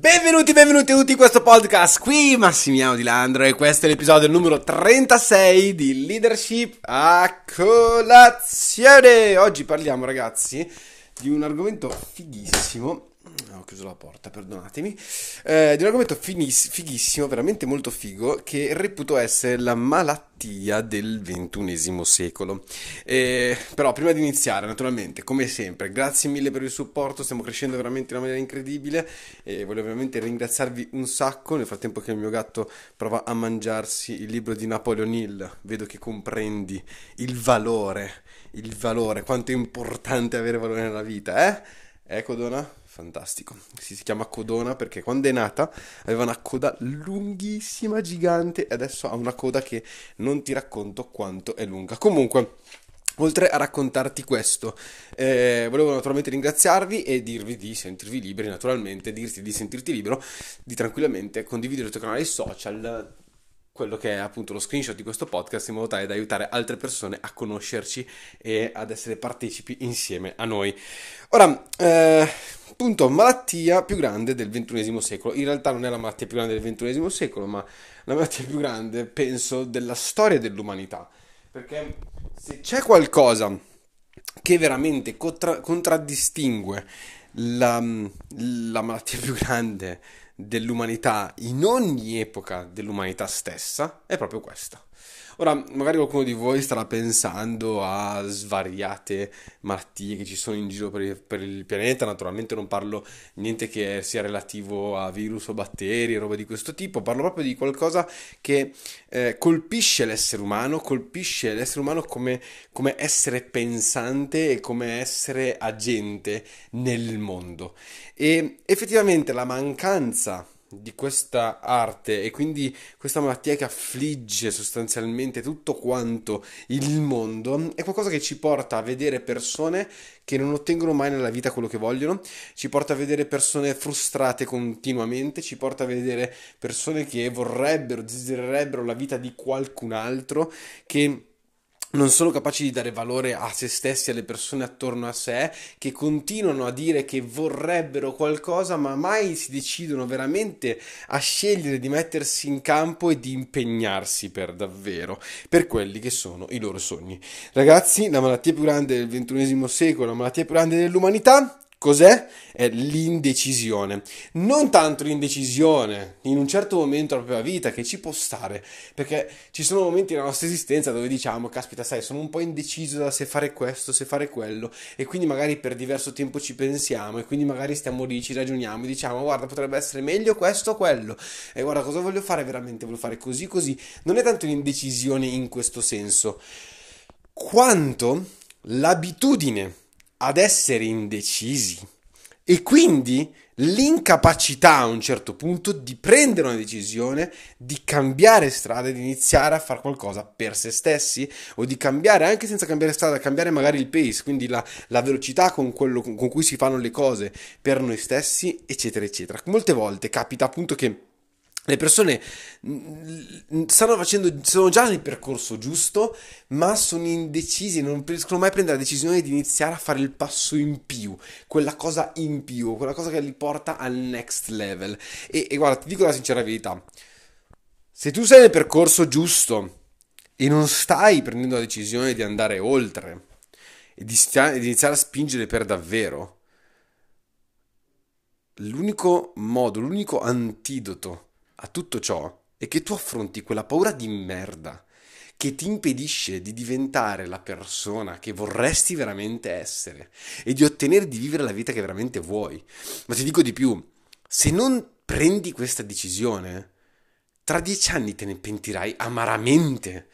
Benvenuti, benvenuti tutti in questo podcast, qui Massimiano Di Landro e questo è l'episodio numero 36 di Leadership a colazione. Oggi parliamo ragazzi di un argomento fighissimo ho chiuso la porta, perdonatemi, eh, di un argomento finis- fighissimo, veramente molto figo, che reputo essere la malattia del ventunesimo secolo. Eh, però prima di iniziare, naturalmente, come sempre, grazie mille per il supporto, stiamo crescendo veramente in una maniera incredibile e voglio veramente ringraziarvi un sacco, nel frattempo che il mio gatto prova a mangiarsi il libro di Napoleon Hill, vedo che comprendi il valore, il valore, quanto è importante avere valore nella vita, eh? Ecco Dona, fantastico. Si, si chiama Codona perché quando è nata aveva una coda lunghissima, gigante e adesso ha una coda che non ti racconto quanto è lunga. Comunque, Oltre a raccontarti questo, eh, volevo naturalmente ringraziarvi e dirvi di sentirvi liberi, naturalmente, dirti di sentirti libero, di tranquillamente condividere il tuo canale social, quello che è appunto lo screenshot di questo podcast in modo tale da aiutare altre persone a conoscerci e ad essere partecipi insieme a noi. Ora, eh, punto, malattia più grande del XXI secolo. In realtà non è la malattia più grande del XXI secolo, ma la malattia più grande, penso, della storia dell'umanità. Perché se c'è qualcosa che veramente contra- contraddistingue la, la malattia più grande dell'umanità in ogni epoca dell'umanità stessa è proprio questa. Ora, magari qualcuno di voi starà pensando a svariate malattie che ci sono in giro per il, per il, pianeta, naturalmente non parlo niente che sia relativo a virus o batteri, roba di questo tipo, parlo proprio di qualcosa che eh, colpisce l'essere umano, colpisce l'essere umano come, come essere pensante e come essere agente nel mondo. E effettivamente la mancanza di questa arte e quindi questa malattia che affligge sostanzialmente tutto quanto il mondo è qualcosa che ci porta a vedere persone che non ottengono mai nella vita quello che vogliono, ci porta a vedere persone frustrate continuamente, ci porta a vedere persone che vorrebbero, desidererebbero la vita di qualcun altro, che non sono capaci di dare valore a se stessi, alle persone attorno a sé, che continuano a dire che vorrebbero qualcosa, ma mai si decidono veramente a scegliere di mettersi in campo e di impegnarsi per davvero, per quelli che sono i loro sogni. Ragazzi, la malattia più grande del XXI secolo, la malattia più grande dell'umanità, Cos'è? È l'indecisione. Non tanto l'indecisione in un certo momento della propria vita che ci può stare, perché ci sono momenti nella nostra esistenza dove diciamo, caspita, sai, sono un po' indeciso da se fare questo, se fare quello, e quindi magari per diverso tempo ci pensiamo, e quindi magari stiamo lì, ci ragioniamo, e diciamo, guarda, potrebbe essere meglio questo o quello, e guarda, cosa voglio fare veramente? Voglio fare così, così. Non è tanto l'indecisione in questo senso, quanto l'abitudine ad essere indecisi e quindi l'incapacità a un certo punto di prendere una decisione, di cambiare strada, di iniziare a fare qualcosa per se stessi o di cambiare anche senza cambiare strada, cambiare magari il pace, quindi la, la velocità con, quello, con cui si fanno le cose per noi stessi, eccetera, eccetera. Molte volte capita appunto che le persone mm, stanno facendo, sono già nel percorso giusto, ma sono indecisi, non riescono mai a prendere la decisione di iniziare a fare il passo in più, quella cosa in più, quella cosa che li porta al next level. E, e guarda, ti dico la sincera verità, se tu sei nel percorso giusto e non stai prendendo la decisione di andare oltre e di, stia, di iniziare a spingere per davvero, l'unico modo, l'unico antidoto a tutto ciò è che tu affronti quella paura di merda che ti impedisce di diventare la persona che vorresti veramente essere e di ottenere di vivere la vita che veramente vuoi. Ma ti dico di più, se non prendi questa decisione, tra dieci anni te ne pentirai amaramente.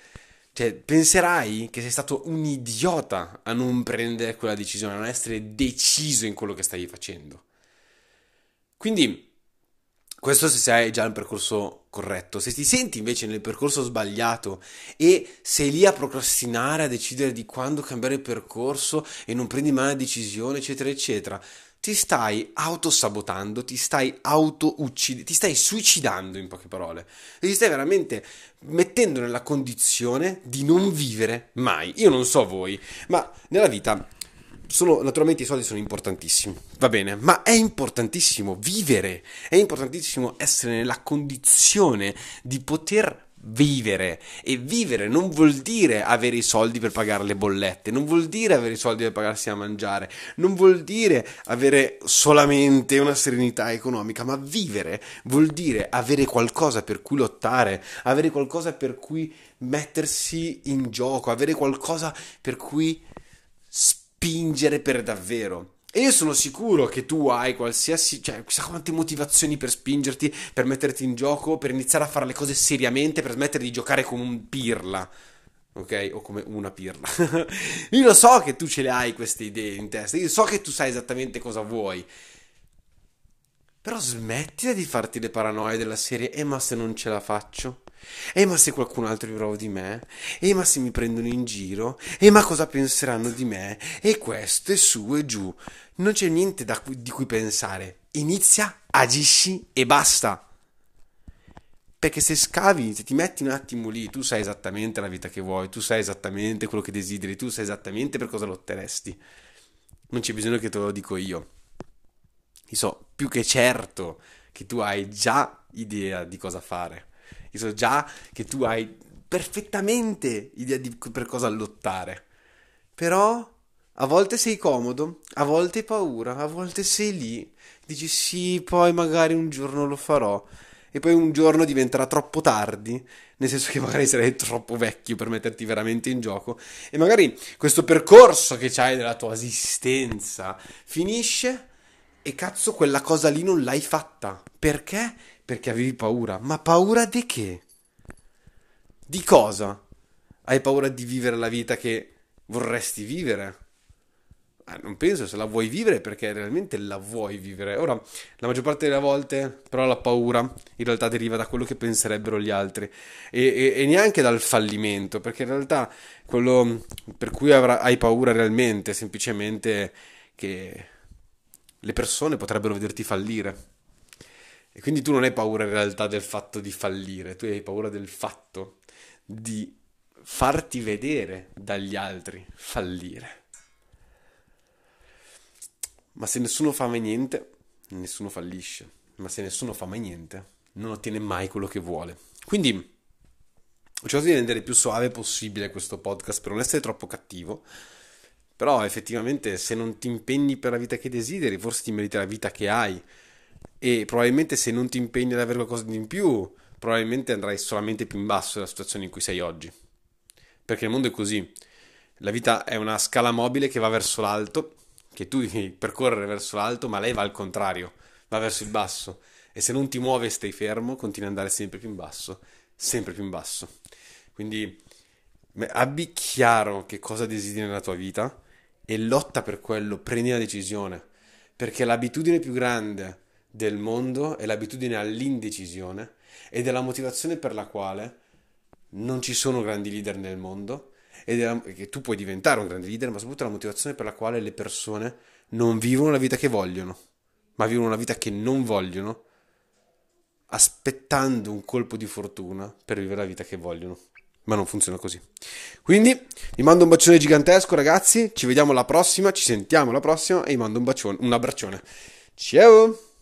Cioè, penserai che sei stato un idiota a non prendere quella decisione, a non essere deciso in quello che stai facendo. Quindi questo se sei già nel percorso corretto. Se ti senti invece nel percorso sbagliato e sei lì a procrastinare, a decidere di quando cambiare il percorso e non prendi mai una decisione, eccetera, eccetera, ti stai autosabotando, ti stai auto-uccidendo, ti stai suicidando in poche parole. E ti stai veramente mettendo nella condizione di non vivere mai. Io non so voi, ma nella vita sono, naturalmente i soldi sono importantissimi, va bene, ma è importantissimo vivere, è importantissimo essere nella condizione di poter vivere. E vivere non vuol dire avere i soldi per pagare le bollette, non vuol dire avere i soldi per pagarsi a mangiare, non vuol dire avere solamente una serenità economica, ma vivere vuol dire avere qualcosa per cui lottare, avere qualcosa per cui mettersi in gioco, avere qualcosa per cui spingere per davvero. E io sono sicuro che tu hai qualsiasi, cioè, chissà quante motivazioni per spingerti, per metterti in gioco, per iniziare a fare le cose seriamente, per smettere di giocare come un pirla. Ok? O come una pirla. io lo so che tu ce le hai queste idee in testa, io so che tu sai esattamente cosa vuoi. Però smettila di farti le paranoie della serie, eh ma se non ce la faccio? E ma se qualcun altro è bravo di me? E ma se mi prendono in giro? E ma cosa penseranno di me? E questo e su e giù. Non c'è niente cui, di cui pensare. Inizia, agisci e basta. Perché se scavi, se ti metti un attimo lì, tu sai esattamente la vita che vuoi, tu sai esattamente quello che desideri, tu sai esattamente per cosa lotteresti. Non c'è bisogno che te lo dico io. Io so più che certo che tu hai già idea di cosa fare. Io so già che tu hai perfettamente idea di per cosa lottare. Però a volte sei comodo, a volte hai paura, a volte sei lì, dici sì, poi magari un giorno lo farò. E poi un giorno diventerà troppo tardi, nel senso che magari sarai troppo vecchio per metterti veramente in gioco. E magari questo percorso che c'hai nella tua esistenza finisce e cazzo quella cosa lì non l'hai fatta. Perché? Perché avevi paura. Ma paura di che? Di cosa? Hai paura di vivere la vita che vorresti vivere? Eh, non penso se la vuoi vivere perché realmente la vuoi vivere. Ora, la maggior parte delle volte, però, la paura in realtà deriva da quello che penserebbero gli altri e, e, e neanche dal fallimento, perché in realtà quello per cui avrai, hai paura realmente è semplicemente che le persone potrebbero vederti fallire. E quindi tu non hai paura in realtà del fatto di fallire, tu hai paura del fatto di farti vedere dagli altri fallire. Ma se nessuno fa mai niente, nessuno fallisce. Ma se nessuno fa mai niente, non ottiene mai quello che vuole. Quindi ho cercato di rendere più suave possibile questo podcast per non essere troppo cattivo. Però effettivamente se non ti impegni per la vita che desideri, forse ti meriti la vita che hai e probabilmente se non ti impegni ad avere qualcosa di in più, probabilmente andrai solamente più in basso della situazione in cui sei oggi. Perché il mondo è così. La vita è una scala mobile che va verso l'alto, che tu devi percorrere verso l'alto, ma lei va al contrario, va verso il basso. E se non ti muovi e stai fermo, continui ad andare sempre più in basso, sempre più in basso. Quindi abbi chiaro che cosa desideri nella tua vita e lotta per quello, prendi una decisione. Perché l'abitudine più grande del mondo è l'abitudine all'indecisione ed è la motivazione per la quale non ci sono grandi leader nel mondo ed è la, che tu puoi diventare un grande leader, ma soprattutto la motivazione per la quale le persone non vivono la vita che vogliono, ma vivono una vita che non vogliono, aspettando un colpo di fortuna per vivere la vita che vogliono. Ma non funziona così. Quindi vi mando un bacione gigantesco, ragazzi. Ci vediamo alla prossima, ci sentiamo alla prossima e vi mando un bacione, un abbraccione. Ciao!